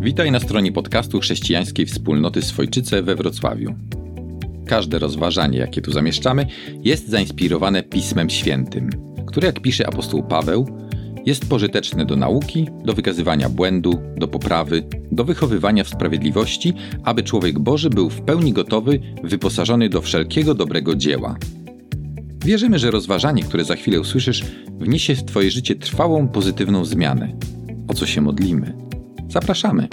Witaj na stronie podcastu chrześcijańskiej wspólnoty Swojczyce we Wrocławiu. Każde rozważanie, jakie tu zamieszczamy, jest zainspirowane Pismem Świętym, które, jak pisze apostoł Paweł, jest pożyteczne do nauki, do wykazywania błędu, do poprawy, do wychowywania w sprawiedliwości, aby człowiek Boży był w pełni gotowy, wyposażony do wszelkiego dobrego dzieła. Wierzymy, że rozważanie, które za chwilę usłyszysz, wniesie w Twoje życie trwałą, pozytywną zmianę. O co się modlimy? Zapraszamy.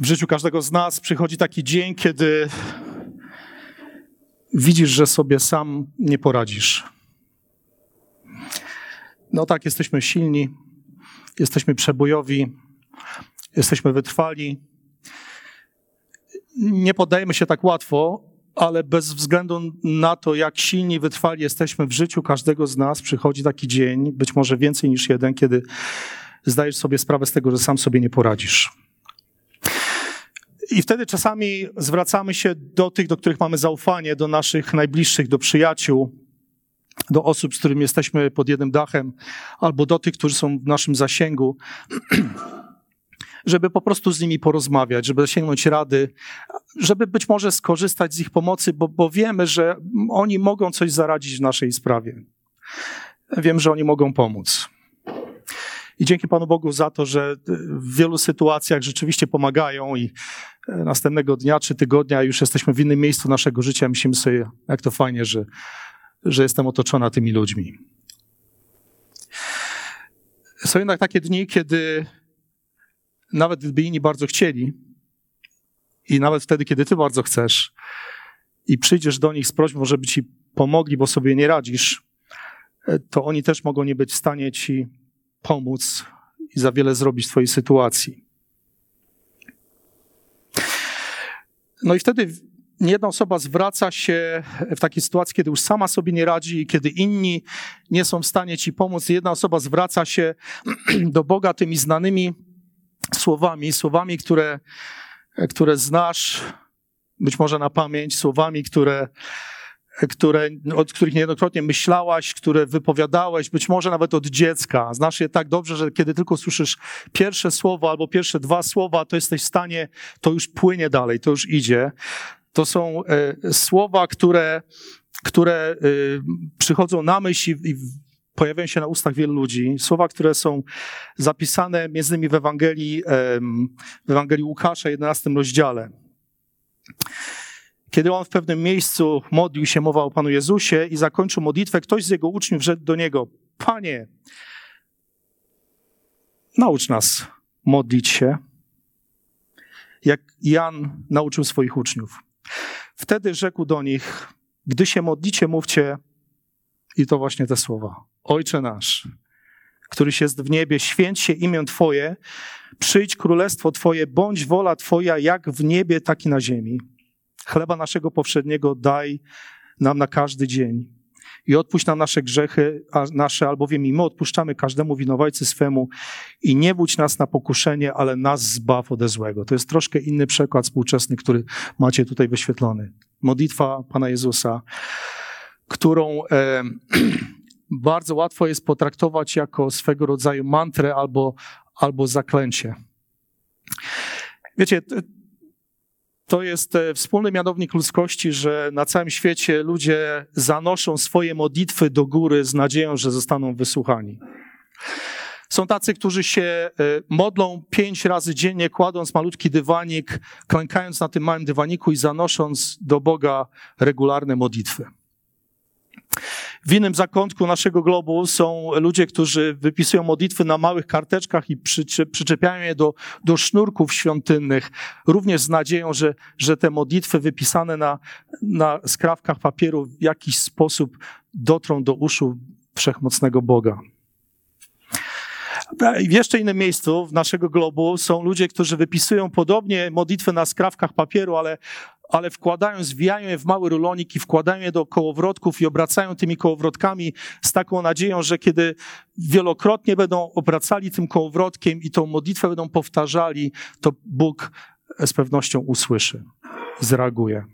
W życiu każdego z nas przychodzi taki dzień, kiedy widzisz, że sobie sam nie poradzisz. No tak, jesteśmy silni, jesteśmy przebojowi, jesteśmy wytrwali. Nie poddajemy się tak łatwo, ale bez względu na to, jak silni, wytrwali jesteśmy w życiu każdego z nas, przychodzi taki dzień, być może więcej niż jeden, kiedy zdajesz sobie sprawę z tego, że sam sobie nie poradzisz. I wtedy czasami zwracamy się do tych, do których mamy zaufanie, do naszych najbliższych, do przyjaciół, do osób, z którymi jesteśmy pod jednym dachem, albo do tych, którzy są w naszym zasięgu, żeby po prostu z nimi porozmawiać, żeby zasięgnąć rady, żeby być może skorzystać z ich pomocy, bo, bo wiemy, że oni mogą coś zaradzić w naszej sprawie. Wiem, że oni mogą pomóc. I dzięki Panu Bogu za to, że w wielu sytuacjach rzeczywiście pomagają i następnego dnia czy tygodnia już jesteśmy w innym miejscu naszego życia. Myślimy sobie, jak to fajnie, że, że jestem otoczona tymi ludźmi. Są jednak takie dni, kiedy nawet gdyby inni bardzo chcieli i nawet wtedy, kiedy ty bardzo chcesz i przyjdziesz do nich z prośbą, żeby ci pomogli, bo sobie nie radzisz, to oni też mogą nie być w stanie ci pomóc i za wiele zrobić w twojej sytuacji. No i wtedy jedna osoba zwraca się w takiej sytuacji, kiedy już sama sobie nie radzi i kiedy inni nie są w stanie ci pomóc. Jedna osoba zwraca się do Boga tymi znanymi słowami, słowami, które, które znasz, być może na pamięć, słowami, które, które, od których niejednokrotnie myślałaś, które wypowiadałeś, być może nawet od dziecka. Znasz je tak dobrze, że kiedy tylko słyszysz pierwsze słowo albo pierwsze dwa słowa, to jesteś w stanie, to już płynie dalej, to już idzie. To są e, słowa, które, które e, przychodzą na myśl i, i pojawiają się na ustach wielu ludzi. Słowa, które są zapisane między innymi w Ewangelii, w Ewangelii Łukasza, 11 rozdziale. Kiedy on w pewnym miejscu modlił się, mowa o Panu Jezusie i zakończył modlitwę, ktoś z jego uczniów wszedł do niego. Panie, naucz nas modlić się, jak Jan nauczył swoich uczniów. Wtedy rzekł do nich, gdy się modlicie, mówcie, i to właśnie te słowa. Ojcze nasz, któryś jest w niebie, święć się imię Twoje, przyjdź królestwo Twoje, bądź wola Twoja, jak w niebie, tak i na ziemi. Chleba naszego powszedniego daj nam na każdy dzień. I odpuść nam nasze grzechy, a nasze, albowiem i my odpuszczamy każdemu winowajcy swemu. I nie budź nas na pokuszenie, ale nas zbaw ode złego. To jest troszkę inny przekład współczesny, który macie tutaj wyświetlony. Modlitwa Pana Jezusa, którą e, bardzo łatwo jest potraktować jako swego rodzaju mantrę albo, albo zaklęcie. Wiecie, to jest e, wspólny mianownik ludzkości, że na całym świecie ludzie zanoszą swoje modlitwy do góry z nadzieją, że zostaną wysłuchani. Są tacy, którzy się e, modlą pięć razy dziennie, kładąc malutki dywanik, klękając na tym małym dywaniku i zanosząc do Boga regularne modlitwy. W innym zakątku naszego globu są ludzie, którzy wypisują modlitwy na małych karteczkach i przyczepiają je do, do sznurków świątynnych, również z nadzieją, że, że te modlitwy wypisane na, na skrawkach papieru w jakiś sposób dotrą do uszu wszechmocnego Boga. W jeszcze innym miejscu w naszego globu są ludzie, którzy wypisują podobnie modlitwy na skrawkach papieru, ale ale wkładają, zwijają je w mały rulonik i wkładają je do kołowrotków i obracają tymi kołowrotkami z taką nadzieją, że kiedy wielokrotnie będą obracali tym kołowrotkiem i tą modlitwę będą powtarzali, to Bóg z pewnością usłyszy, zareaguje.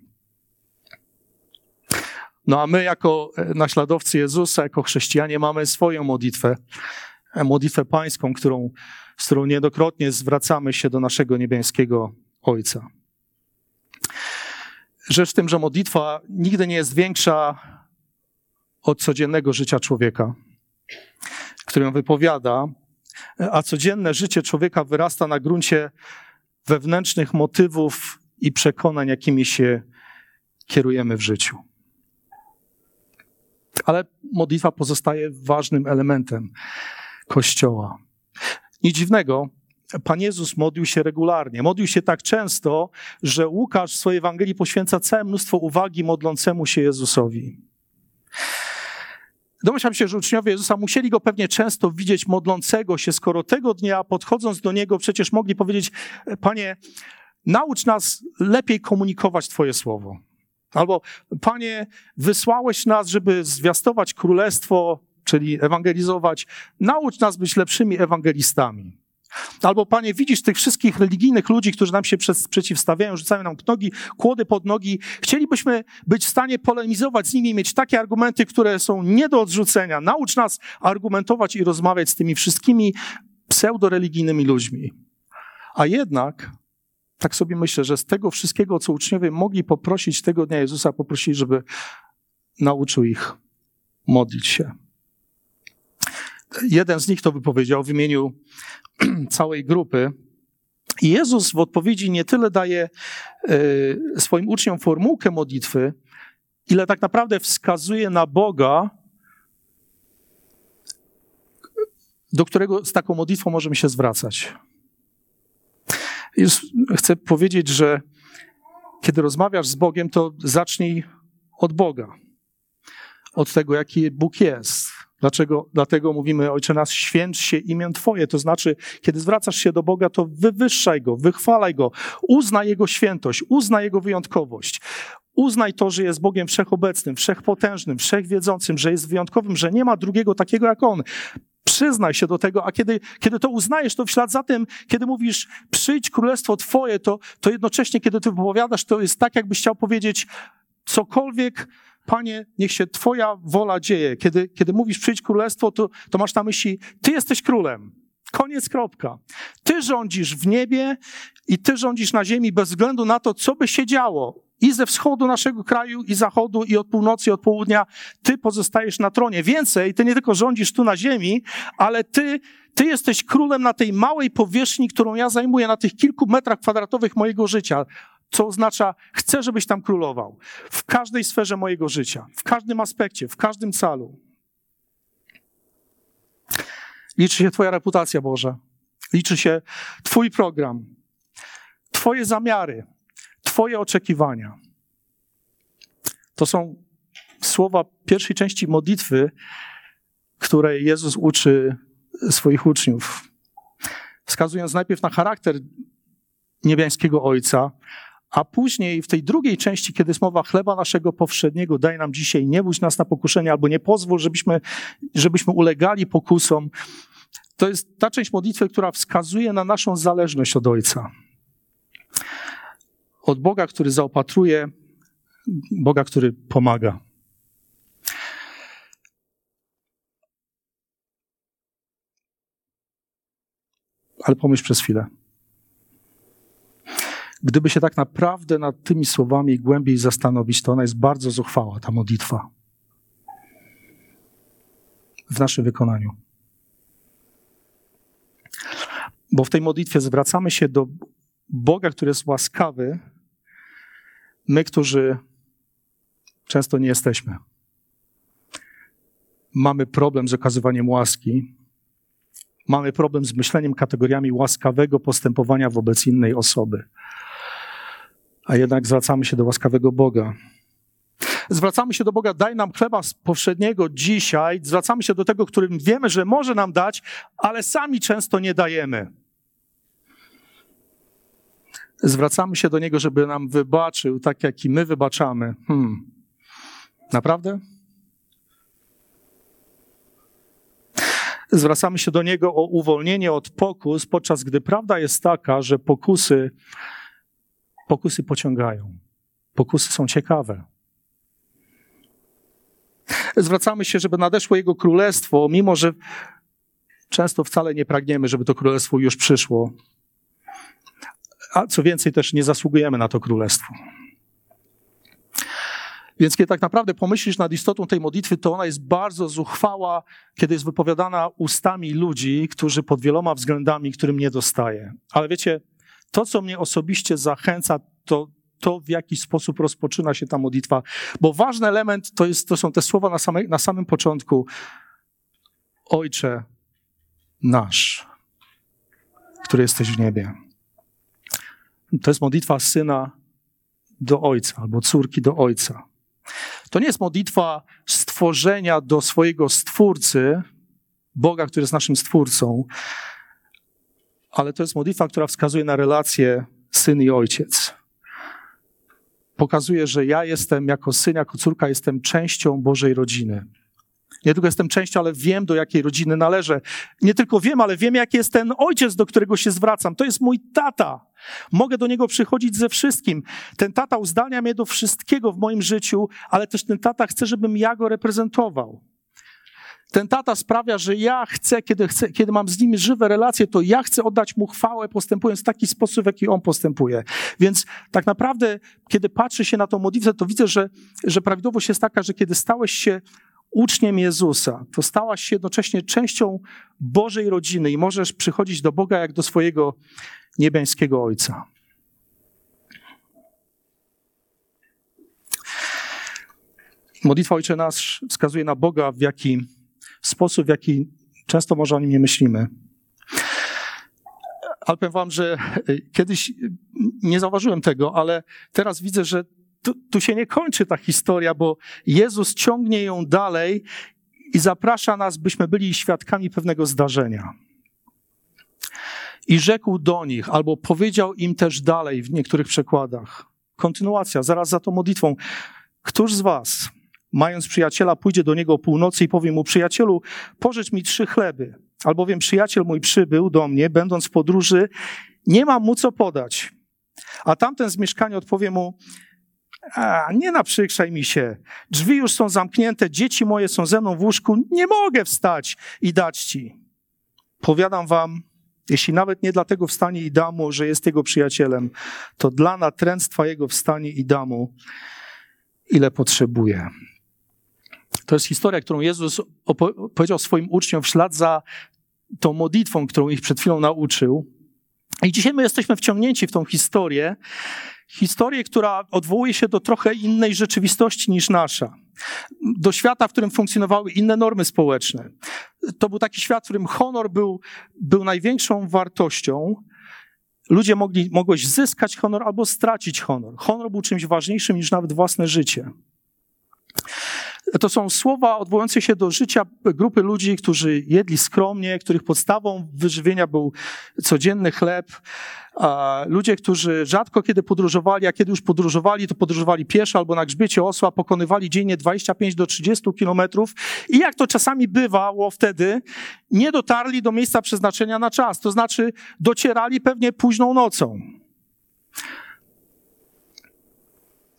No a my, jako e, naśladowcy Jezusa, jako chrześcijanie, mamy swoją modlitwę, e, modlitwę pańską, którą, z którą niedokrotnie zwracamy się do naszego niebiańskiego Ojca. Rzecz w tym, że modlitwa nigdy nie jest większa od codziennego życia człowieka, który ją wypowiada, a codzienne życie człowieka wyrasta na gruncie wewnętrznych motywów i przekonań, jakimi się kierujemy w życiu. Ale modlitwa pozostaje ważnym elementem Kościoła. Nic dziwnego, Pan Jezus modlił się regularnie. Modlił się tak często, że Łukasz w swojej Ewangelii poświęca całe mnóstwo uwagi modlącemu się Jezusowi. Domyślam się, że uczniowie Jezusa musieli go pewnie często widzieć modlącego się, skoro tego dnia, podchodząc do niego, przecież mogli powiedzieć: Panie, naucz nas lepiej komunikować Twoje słowo. Albo, Panie, wysłałeś nas, żeby zwiastować królestwo, czyli ewangelizować. Naucz nas być lepszymi ewangelistami. Albo, Panie, widzisz tych wszystkich religijnych ludzi, którzy nam się przeciwstawiają, rzucają nam nogi, kłody pod nogi. Chcielibyśmy być w stanie polemizować z nimi, mieć takie argumenty, które są nie do odrzucenia. Naucz nas argumentować i rozmawiać z tymi wszystkimi pseudoreligijnymi ludźmi. A jednak, tak sobie myślę, że z tego wszystkiego, co uczniowie mogli poprosić tego dnia Jezusa, poprosili, żeby nauczył ich modlić się. Jeden z nich to wypowiedział w imieniu całej grupy. I Jezus w odpowiedzi nie tyle daje e, swoim uczniom formułkę modlitwy, ile tak naprawdę wskazuje na Boga, do którego z taką modlitwą możemy się zwracać. Już chcę powiedzieć, że kiedy rozmawiasz z Bogiem, to zacznij od Boga, od tego, jaki Bóg jest, Dlaczego? Dlatego mówimy, Ojcze nas, święć się imię Twoje. To znaczy, kiedy zwracasz się do Boga, to wywyższaj Go, wychwalaj Go, uznaj Jego świętość, uznaj Jego wyjątkowość. Uznaj to, że jest Bogiem wszechobecnym, wszechpotężnym, wszechwiedzącym, że jest wyjątkowym, że nie ma drugiego takiego jak On. Przyznaj się do tego, a kiedy, kiedy to uznajesz, to w ślad za tym, kiedy mówisz, przyjdź królestwo Twoje, to, to jednocześnie, kiedy Ty wypowiadasz, to jest tak, jakbyś chciał powiedzieć, cokolwiek Panie, niech się Twoja wola dzieje. Kiedy, kiedy mówisz przyjdź królestwo, to, to masz na myśli, Ty jesteś królem. Koniec, kropka. Ty rządzisz w niebie i Ty rządzisz na ziemi bez względu na to, co by się działo. I ze wschodu naszego kraju, i zachodu, i od północy, i od południa, Ty pozostajesz na tronie. Więcej, Ty nie tylko rządzisz tu na ziemi, ale Ty, ty jesteś królem na tej małej powierzchni, którą ja zajmuję, na tych kilku metrach kwadratowych mojego życia co oznacza, chcę, żebyś tam królował. W każdej sferze mojego życia, w każdym aspekcie, w każdym calu. Liczy się Twoja reputacja, Boże. Liczy się Twój program, Twoje zamiary, Twoje oczekiwania. To są słowa pierwszej części modlitwy, której Jezus uczy swoich uczniów. Wskazując najpierw na charakter niebiańskiego Ojca, a później w tej drugiej części, kiedy jest mowa chleba naszego powszedniego, daj nam dzisiaj, nie bój nas na pokuszenie, albo nie pozwól, żebyśmy, żebyśmy ulegali pokusom. To jest ta część modlitwy, która wskazuje na naszą zależność od Ojca. Od Boga, który zaopatruje, Boga, który pomaga. Ale pomyśl przez chwilę. Gdyby się tak naprawdę nad tymi słowami głębiej zastanowić, to ona jest bardzo zuchwała, ta modlitwa. W naszym wykonaniu. Bo w tej modlitwie zwracamy się do Boga, który jest łaskawy, my, którzy często nie jesteśmy. Mamy problem z okazywaniem łaski, mamy problem z myśleniem kategoriami łaskawego postępowania wobec innej osoby a jednak zwracamy się do łaskawego Boga. Zwracamy się do Boga, daj nam chleba powszedniego dzisiaj. Zwracamy się do tego, którym wiemy, że może nam dać, ale sami często nie dajemy. Zwracamy się do Niego, żeby nam wybaczył, tak jak i my wybaczamy. Hmm. Naprawdę? Zwracamy się do Niego o uwolnienie od pokus, podczas gdy prawda jest taka, że pokusy Pokusy pociągają. Pokusy są ciekawe. Zwracamy się, żeby nadeszło Jego królestwo, mimo że często wcale nie pragniemy, żeby to królestwo już przyszło. A co więcej, też nie zasługujemy na to królestwo. Więc kiedy tak naprawdę pomyślisz nad istotą tej modlitwy, to ona jest bardzo zuchwała, kiedy jest wypowiadana ustami ludzi, którzy pod wieloma względami, którym nie dostaje. Ale wiecie, to, co mnie osobiście zachęca, to to, w jaki sposób rozpoczyna się ta modlitwa. Bo ważny element to, jest, to są te słowa na, same, na samym początku. Ojcze nasz, który jesteś w niebie. To jest modlitwa syna do ojca albo córki do ojca. To nie jest modlitwa stworzenia do swojego stwórcy, Boga, który jest naszym stwórcą, ale to jest modlitwa, która wskazuje na relację syn i ojciec. Pokazuje, że ja jestem jako syn, jako córka, jestem częścią Bożej rodziny. Nie tylko jestem częścią, ale wiem, do jakiej rodziny należę. Nie tylko wiem, ale wiem, jaki jest ten ojciec, do którego się zwracam. To jest mój tata. Mogę do niego przychodzić ze wszystkim. Ten tata uzdalnia mnie do wszystkiego w moim życiu, ale też ten tata chce, żebym ja go reprezentował. Ten tata sprawia, że ja chcę kiedy, chcę, kiedy mam z nim żywe relacje, to ja chcę oddać mu chwałę, postępując w taki sposób, w jaki on postępuje. Więc tak naprawdę, kiedy patrzę się na tą modlitwę, to widzę, że, że prawidłowość jest taka, że kiedy stałeś się uczniem Jezusa, to stałaś się jednocześnie częścią Bożej rodziny i możesz przychodzić do Boga jak do swojego niebiańskiego Ojca. Modlitwa Ojcze Nasz wskazuje na Boga w jaki sposób, w jaki często może o nim nie myślimy. Ale powiem wam, że kiedyś nie zauważyłem tego, ale teraz widzę, że tu, tu się nie kończy ta historia, bo Jezus ciągnie ją dalej i zaprasza nas, byśmy byli świadkami pewnego zdarzenia. I rzekł do nich, albo powiedział im też dalej w niektórych przekładach. Kontynuacja, zaraz za tą modlitwą. Któż z was, mając przyjaciela, pójdzie do niego o północy i powie mu, przyjacielu, pożycz mi trzy chleby, albowiem przyjaciel mój przybył do mnie, będąc w podróży, nie mam mu co podać. A tamten z mieszkania odpowie mu, a, nie naprzykrzaj mi się. Drzwi już są zamknięte, dzieci moje są ze mną w łóżku, nie mogę wstać i dać ci. Powiadam wam, jeśli nawet nie dlatego wstanie i damu, że jest jego przyjacielem, to dla natręctwa jego wstanie i damu, ile potrzebuje. To jest historia, którą Jezus powiedział swoim uczniom w ślad za tą modlitwą, którą ich przed chwilą nauczył. I dzisiaj my jesteśmy wciągnięci w tą historię, historię, która odwołuje się do trochę innej rzeczywistości niż nasza. Do świata, w którym funkcjonowały inne normy społeczne. To był taki świat, w którym honor był, był największą wartością. Ludzie mogli, mogłeś zyskać honor albo stracić honor. Honor był czymś ważniejszym niż nawet własne życie. To są słowa odwołujące się do życia grupy ludzi, którzy jedli skromnie, których podstawą wyżywienia był codzienny chleb. Ludzie, którzy rzadko kiedy podróżowali, a kiedy już podróżowali, to podróżowali pieszo albo na grzbiecie osła, pokonywali dziennie 25 do 30 kilometrów i jak to czasami bywało wtedy, nie dotarli do miejsca przeznaczenia na czas. To znaczy docierali pewnie późną nocą.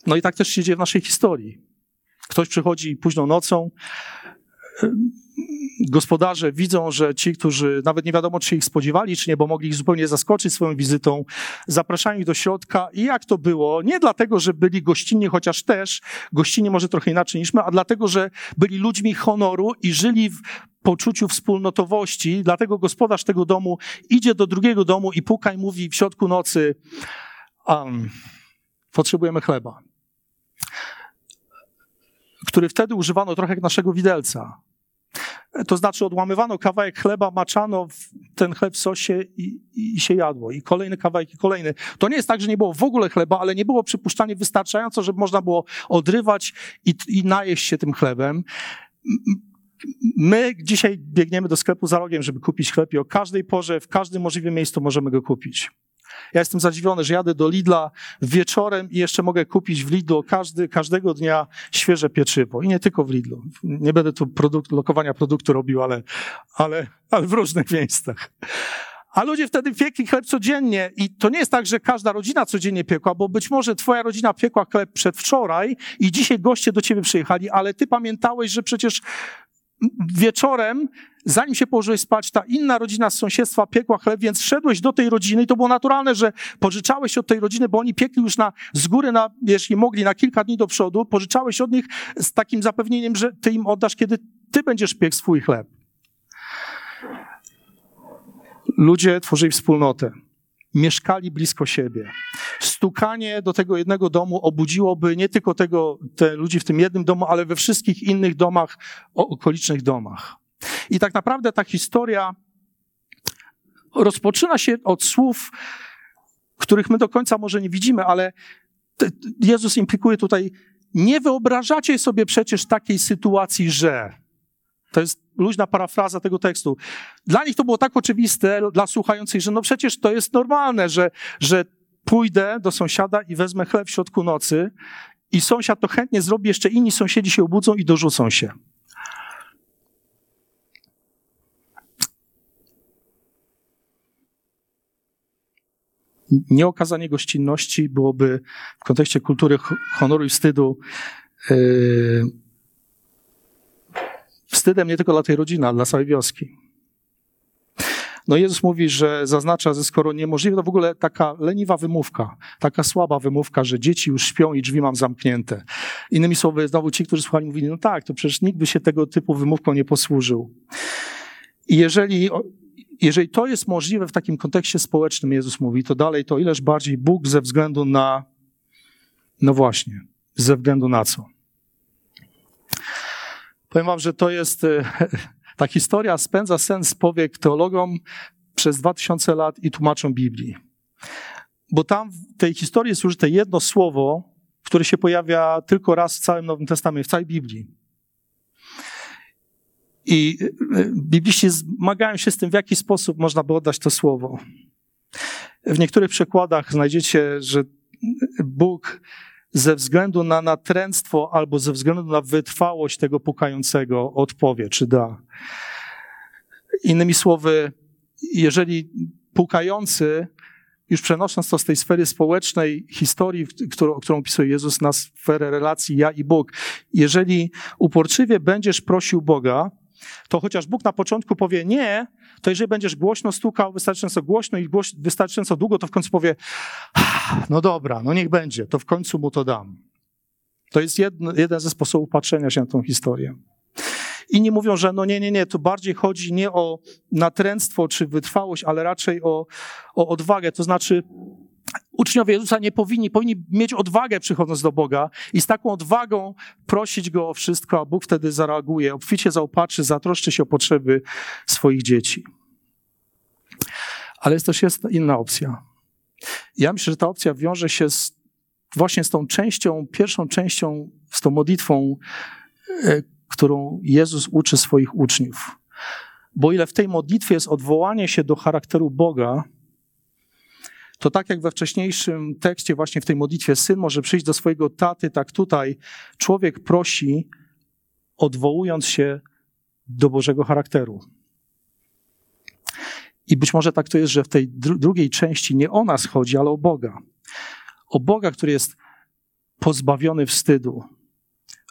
No i tak też się dzieje w naszej historii. Ktoś przychodzi późną nocą. Gospodarze widzą, że ci, którzy nawet nie wiadomo, czy się ich spodziewali, czy nie, bo mogli ich zupełnie zaskoczyć swoją wizytą, zapraszają ich do środka. I jak to było? Nie dlatego, że byli gościnni, chociaż też gościnni może trochę inaczej niż my, a dlatego, że byli ludźmi honoru i żyli w poczuciu wspólnotowości. Dlatego gospodarz tego domu idzie do drugiego domu i puka i mówi w środku nocy: um, Potrzebujemy chleba który wtedy używano trochę jak naszego widelca. To znaczy odłamywano kawałek chleba, maczano ten chleb w sosie i, i, się jadło. I kolejny kawałek, i kolejny. To nie jest tak, że nie było w ogóle chleba, ale nie było przypuszczanie wystarczająco, żeby można było odrywać i, i najeść się tym chlebem. My dzisiaj biegniemy do sklepu za rogiem, żeby kupić chleb i o każdej porze, w każdym możliwym miejscu możemy go kupić. Ja jestem zadziwiony, że jadę do Lidla wieczorem i jeszcze mogę kupić w Lidlu każdy, każdego dnia świeże pieczywo. I nie tylko w Lidlu. Nie będę tu produkt, lokowania produktu robił, ale, ale, ale w różnych miejscach. A ludzie wtedy piekli chleb codziennie i to nie jest tak, że każda rodzina codziennie piekła, bo być może twoja rodzina piekła chleb przedwczoraj i dzisiaj goście do ciebie przyjechali, ale ty pamiętałeś, że przecież wieczorem, zanim się położyłeś spać, ta inna rodzina z sąsiedztwa piekła chleb, więc szedłeś do tej rodziny i to było naturalne, że pożyczałeś od tej rodziny, bo oni piekli już na, z góry, na, jeśli mogli, na kilka dni do przodu, pożyczałeś od nich z takim zapewnieniem, że ty im oddasz, kiedy ty będziesz piekł swój chleb. Ludzie tworzyli wspólnotę mieszkali blisko siebie. Stukanie do tego jednego domu obudziłoby nie tylko tego, te ludzi w tym jednym domu, ale we wszystkich innych domach, okolicznych domach. I tak naprawdę ta historia rozpoczyna się od słów, których my do końca może nie widzimy, ale Jezus implikuje tutaj, nie wyobrażacie sobie przecież takiej sytuacji, że to jest luźna parafraza tego tekstu. Dla nich to było tak oczywiste, dla słuchających, że no przecież to jest normalne, że, że pójdę do sąsiada i wezmę chleb w środku nocy i sąsiad to chętnie zrobi, jeszcze inni sąsiedzi się obudzą i dorzucą się. Nieokazanie gościnności byłoby w kontekście kultury honoru i wstydu yy, wstydem nie tylko dla tej rodziny, ale dla całej wioski. No Jezus mówi, że zaznacza, że skoro niemożliwe, to w ogóle taka leniwa wymówka, taka słaba wymówka, że dzieci już śpią i drzwi mam zamknięte. Innymi słowy, znowu ci, którzy słuchali, mówili, no tak, to przecież nikt by się tego typu wymówką nie posłużył. I jeżeli, jeżeli to jest możliwe w takim kontekście społecznym, Jezus mówi, to dalej to ileż bardziej Bóg ze względu na, no właśnie, ze względu na co? Powiem wam, że to jest, e, ta historia spędza sens powiek teologom przez 2000 lat i tłumaczą Biblii. Bo tam w tej historii jest użyte jedno słowo, które się pojawia tylko raz w całym Nowym Testamencie, w całej Biblii. I e, bibliści zmagają się z tym, w jaki sposób można by oddać to słowo. W niektórych przekładach znajdziecie, że Bóg ze względu na natręctwo albo ze względu na wytrwałość tego pukającego odpowie, czy da. Innymi słowy, jeżeli pukający, już przenosząc to z tej sfery społecznej historii, którą, którą opisuje Jezus, na sferę relacji ja i Bóg, jeżeli uporczywie będziesz prosił Boga, to chociaż Bóg na początku powie nie, to jeżeli będziesz głośno stukał, wystarczająco głośno i głoś, wystarczająco długo, to w końcu powie, no dobra, no niech będzie, to w końcu mu to dam. To jest jedno, jeden ze sposobów patrzenia się na tą historię. Inni mówią, że no nie, nie, nie, tu bardziej chodzi nie o natręctwo czy wytrwałość, ale raczej o, o odwagę. To znaczy, uczniowie Jezusa nie powinni, powinni mieć odwagę przychodząc do Boga i z taką odwagą prosić Go o wszystko, a Bóg wtedy zareaguje, obficie zaopatrzy, zatroszczy się o potrzeby swoich dzieci. Ale jest też jest inna opcja. Ja myślę, że ta opcja wiąże się z, właśnie z tą częścią, pierwszą częścią, z tą modlitwą, e, którą Jezus uczy swoich uczniów. Bo ile w tej modlitwie jest odwołanie się do charakteru Boga, to tak jak we wcześniejszym tekście, właśnie w tej modlitwie, syn może przyjść do swojego taty, tak tutaj człowiek prosi, odwołując się do Bożego charakteru. I być może tak to jest, że w tej dru drugiej części nie o nas chodzi, ale o Boga. O Boga, który jest pozbawiony wstydu.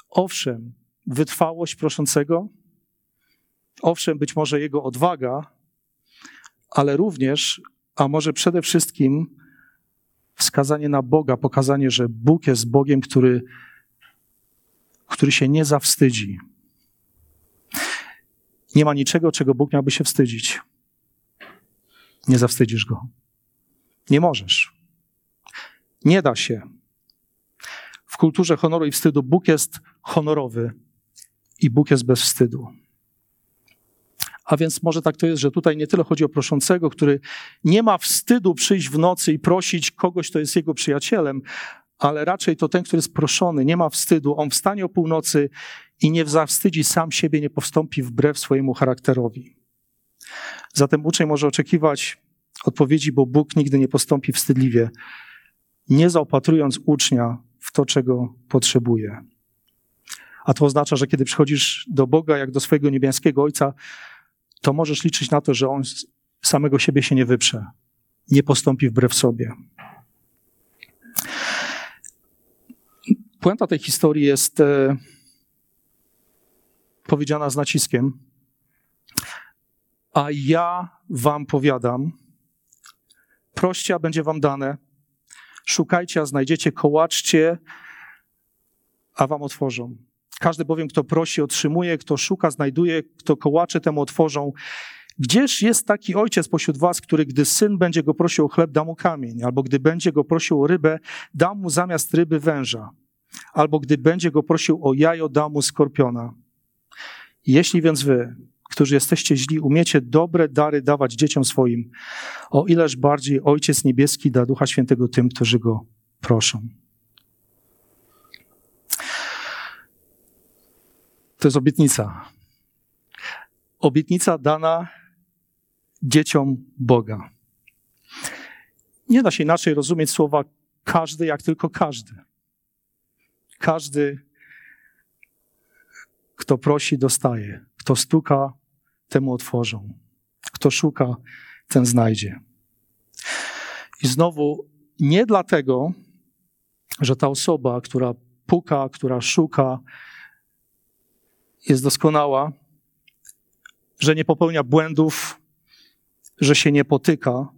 Owszem, wytrwałość proszącego, owszem, być może jego odwaga, ale również a może przede wszystkim wskazanie na Boga, pokazanie, że Bóg jest Bogiem, który, który się nie zawstydzi. Nie ma niczego, czego Bóg miałby się wstydzić. Nie zawstydzisz go. Nie możesz. Nie da się. W kulturze honoru i wstydu Bóg jest honorowy i Bóg jest bez wstydu. A więc może tak to jest, że tutaj nie tyle chodzi o proszącego, który nie ma wstydu przyjść w nocy i prosić kogoś, kto jest jego przyjacielem, ale raczej to ten, który jest proszony, nie ma wstydu. On wstanie o północy i nie zawstydzi sam siebie, nie powstąpi wbrew swojemu charakterowi. Zatem uczeń może oczekiwać odpowiedzi, bo Bóg nigdy nie postąpi wstydliwie, nie zaopatrując ucznia w to, czego potrzebuje. A to oznacza, że kiedy przychodzisz do Boga, jak do swojego niebiańskiego Ojca, to możesz liczyć na to, że On samego siebie się nie wyprze, nie postąpi wbrew sobie. Puenta tej historii jest e, powiedziana z naciskiem. A ja wam powiadam, proście, a będzie wam dane. Szukajcie, a znajdziecie, kołaczcie, a wam otworzą. Każdy bowiem, kto prosi, otrzymuje, kto szuka, znajduje, kto kołacze, temu otworzą. Gdzież jest taki ojciec pośród was, który gdy syn będzie go prosił o chleb, da mu kamień, albo gdy będzie go prosił o rybę, da mu zamiast ryby węża, albo gdy będzie go prosił o jajo, da mu skorpiona. Jeśli więc wy, którzy jesteście źli, umiecie dobre dary dawać dzieciom swoim, o ileż bardziej Ojciec Niebieski da Ducha Świętego tym, którzy go proszą. To jest obietnica. Obietnica dana dzieciom Boga. Nie da się inaczej rozumieć słowa każdy, jak tylko każdy. Każdy, kto prosi, dostaje. Kto stuka, temu otworzą. Kto szuka, ten znajdzie. I znowu, nie dlatego, że ta osoba, która puka, która szuka, jest doskonała, że nie popełnia błędów, że się nie potyka,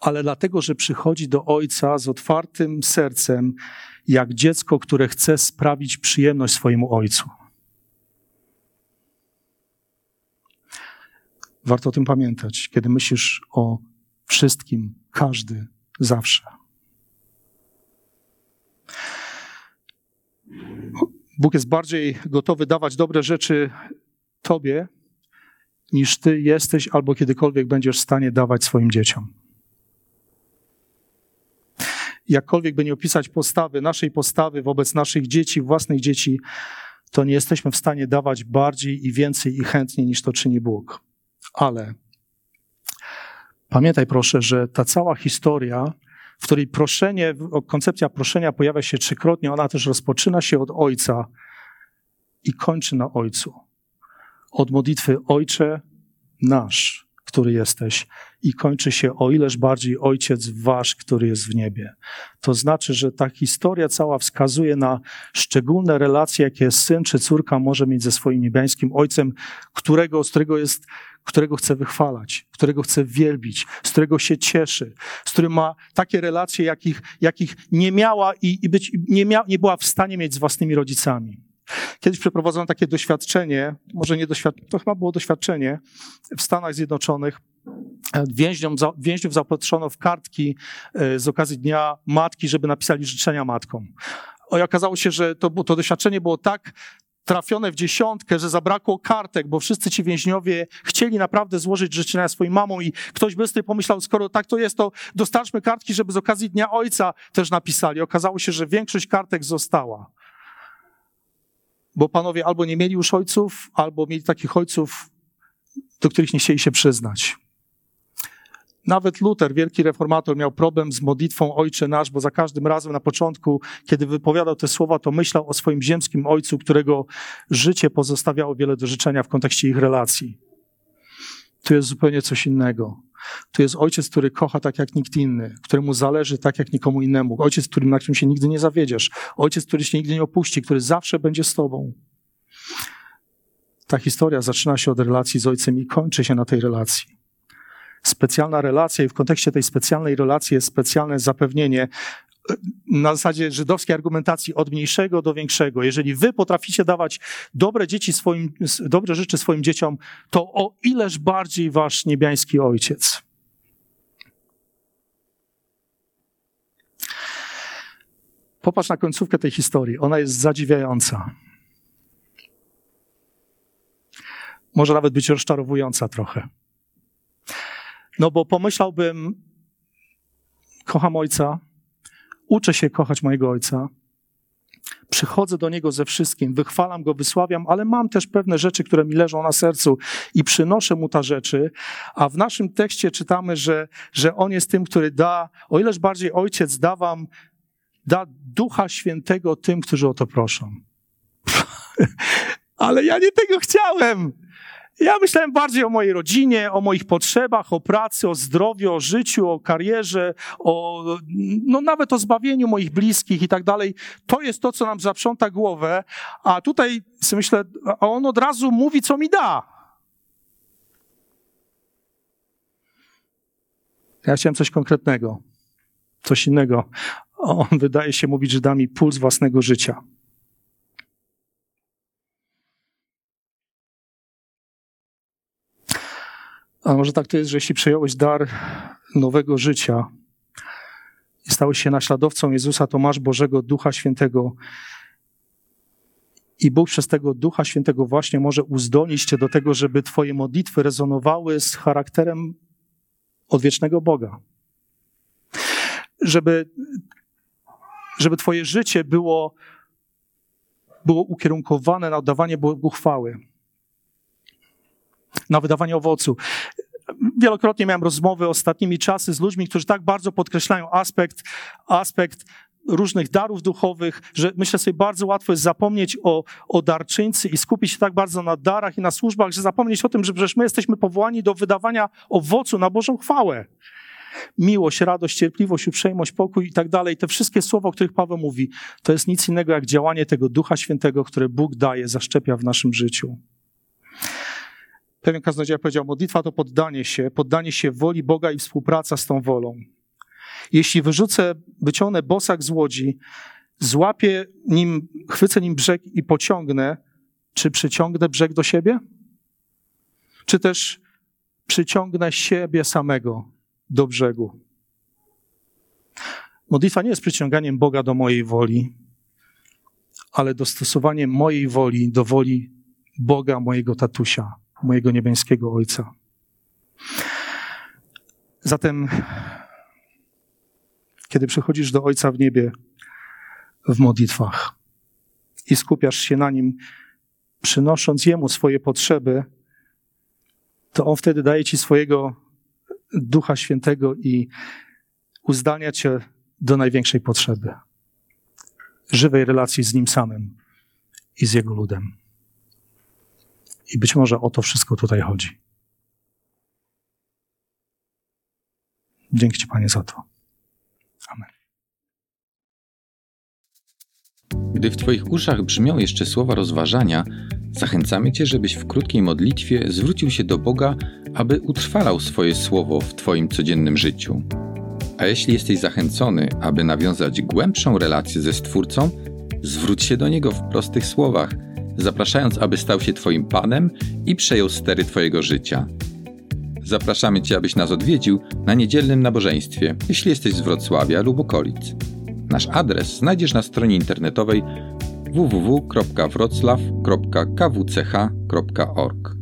ale dlatego, że przychodzi do Ojca z otwartym sercem, jak dziecko, które chce sprawić przyjemność swojemu Ojcu. Warto o tym pamiętać, kiedy myślisz o wszystkim, każdy, zawsze. Bóg jest bardziej gotowy dawać dobre rzeczy Tobie, niż Ty jesteś albo kiedykolwiek będziesz w stanie dawać swoim dzieciom. Jakkolwiek by nie opisać postawy, naszej postawy wobec naszych dzieci, własnych dzieci, to nie jesteśmy w stanie dawać bardziej i więcej i chętniej niż to czyni Bóg. Ale pamiętaj proszę, że ta cała historia, w której proszenie, koncepcja proszenia pojawia się trzykrotnie, ona też rozpoczyna się od Ojca i kończy na Ojcu. Od modlitwy Ojcze nasz, który jesteś, i kończy się o ileż bardziej Ojciec wasz, który jest w niebie. To znaczy, że ta historia cała wskazuje na szczególne relacje, jakie syn czy córka może mieć ze swoim niebiańskim Ojcem, którego, z którego jest którego chce wychwalać, którego chce wielbić, z którego się cieszy, z którym ma takie relacje, jakich, jakich nie miała i, i być, nie, mia, nie była w stanie mieć z własnymi rodzicami. Kiedyś przeprowadzono takie doświadczenie, może nie doświadczenie, to chyba było doświadczenie w Stanach Zjednoczonych. Więźniom, więźniów zaopatrzono w kartki e, z okazji Dnia Matki, żeby napisali życzenia matkom. I okazało się, że to, to doświadczenie było tak trafione w dziesiątkę, że zabrakło kartek, bo wszyscy ci więźniowie chcieli naprawdę złożyć życzenia swoim mamom i ktoś bystry pomyślał, skoro tak to jest, to dostarczmy kartki, żeby z okazji Dnia Ojca też napisali. Okazało się, że większość kartek została. Bo panowie albo nie mieli już ojców, albo mieli takich ojców, do których nie chcieli się przyznać. Nawet Luther, wielki reformator, miał problem z modlitwą Ojcze Nasz, bo za każdym razem na początku, kiedy wypowiadał te słowa, to myślał o swoim ziemskim ojcu, którego życie pozostawiało wiele do życzenia w kontekście ich relacji. Tu jest zupełnie coś innego. Tu jest ojciec, który kocha tak jak nikt inny, któremu zależy tak jak nikomu innemu. Ojciec, którym, na którym się nigdy nie zawiedziesz. Ojciec, który się nigdy nie opuści, który zawsze będzie z tobą. Ta historia zaczyna się od relacji z ojcem i kończy się na tej relacji specjalna relacja i w kontekście tej specjalnej relacji jest specjalne zapewnienie na zasadzie żydowskiej argumentacji od mniejszego do większego. Jeżeli wy potraficie dawać dobre dzieci swoim, dobre rzeczy swoim dzieciom, to o ileż bardziej wasz niebiański ojciec. Popatrz na końcówkę tej historii. Ona jest zadziwiająca. Może nawet być rozczarowująca trochę. No bo pomyślałbym, kocham ojca, uczę się kochać mojego ojca, przychodzę do niego ze wszystkim, wychwalam go, wysławiam, ale mam też pewne rzeczy, które mi leżą na sercu i przynoszę mu te rzeczy. A w naszym tekście czytamy, że, że on jest tym, który da, o ileż bardziej ojciec da wam, da ducha świętego tym, którzy o to proszą. ale ja nie tego chciałem. Ja myślałem bardziej o mojej rodzinie, o moich potrzebach, o pracy, o zdrowiu, o życiu, o karierze, o, no nawet o zbawieniu moich bliskich i tak dalej. To jest to, co nam zaprząta głowę, a tutaj sobie myślę, a on od razu mówi, co mi da. Ja chciałem coś konkretnego, coś innego. On wydaje się mówić, że da mi puls własnego życia. A może tak to jest, że jeśli przejąłeś dar nowego życia i stałeś się naśladowcą Jezusa, to masz Bożego Ducha Świętego. I Bóg przez tego Ducha Świętego właśnie może uzdolnić cię do tego, żeby twoje modlitwy rezonowały z charakterem odwiecznego Boga. Żeby, żeby twoje życie było, było ukierunkowane na oddawanie Bogu chwały na wydawanie owocu. Wielokrotnie miałem rozmowy ostatnimi czasy z ludźmi, którzy tak bardzo podkreślają aspekt, aspekt różnych darów duchowych, że myślę sobie, bardzo łatwo jest zapomnieć o, o darczyńcy i skupić się tak bardzo na darach i na służbach, że zapomnieć o tym, że przecież my jesteśmy powołani do wydawania owocu na Bożą chwałę. Miłość, radość, cierpliwość, uprzejmość, pokój i tak dalej. Te wszystkie słowa, o których Paweł mówi, to jest nic innego jak działanie tego Ducha Świętego, które Bóg daje, zaszczepia w naszym życiu. Pewien kaznodzieja powiedział, modlitwa to poddanie się, poddanie się woli Boga i współpraca z tą wolą. Jeśli wyrzucę, wyciągnę bosak z łodzi, złapię nim, chwycę nim brzeg i pociągnę, czy przyciągnę brzeg do siebie? Czy też przyciągnę siebie samego do brzegu? Modlitwa nie jest przyciąganiem Boga do mojej woli, ale dostosowaniem mojej woli do woli Boga, mojego tatusia, mojego niebiańskiego Ojca. Zatem, kiedy przychodzisz do Ojca w niebie w modlitwach i skupiasz się na Nim, przynosząc Jemu swoje potrzeby, to On wtedy daje Ci swojego Ducha Świętego i uzdalnia Cię do największej potrzeby żywej relacji z Nim samym i z Jego ludem. I być może o to wszystko tutaj chodzi. Dzięki Ci, Panie, za to. Amen. Gdy w Twoich uszach brzmią jeszcze słowa rozważania, zachęcamy Cię, żebyś w krótkiej modlitwie zwrócił się do Boga, aby utrwalał swoje słowo w Twoim codziennym życiu. A jeśli jesteś zachęcony, aby nawiązać głębszą relację ze Stwórcą, zwróć się do Niego w prostych słowach – zapraszając, aby stał się Twoim Panem i przejął stery Twojego życia. Zapraszamy Cię, abyś nas odwiedził na niedzielnym nabożeństwie, jeśli jesteś z Wrocławia lub okolic. Nasz adres znajdziesz na stronie internetowej www.wroclaw.kwch.org.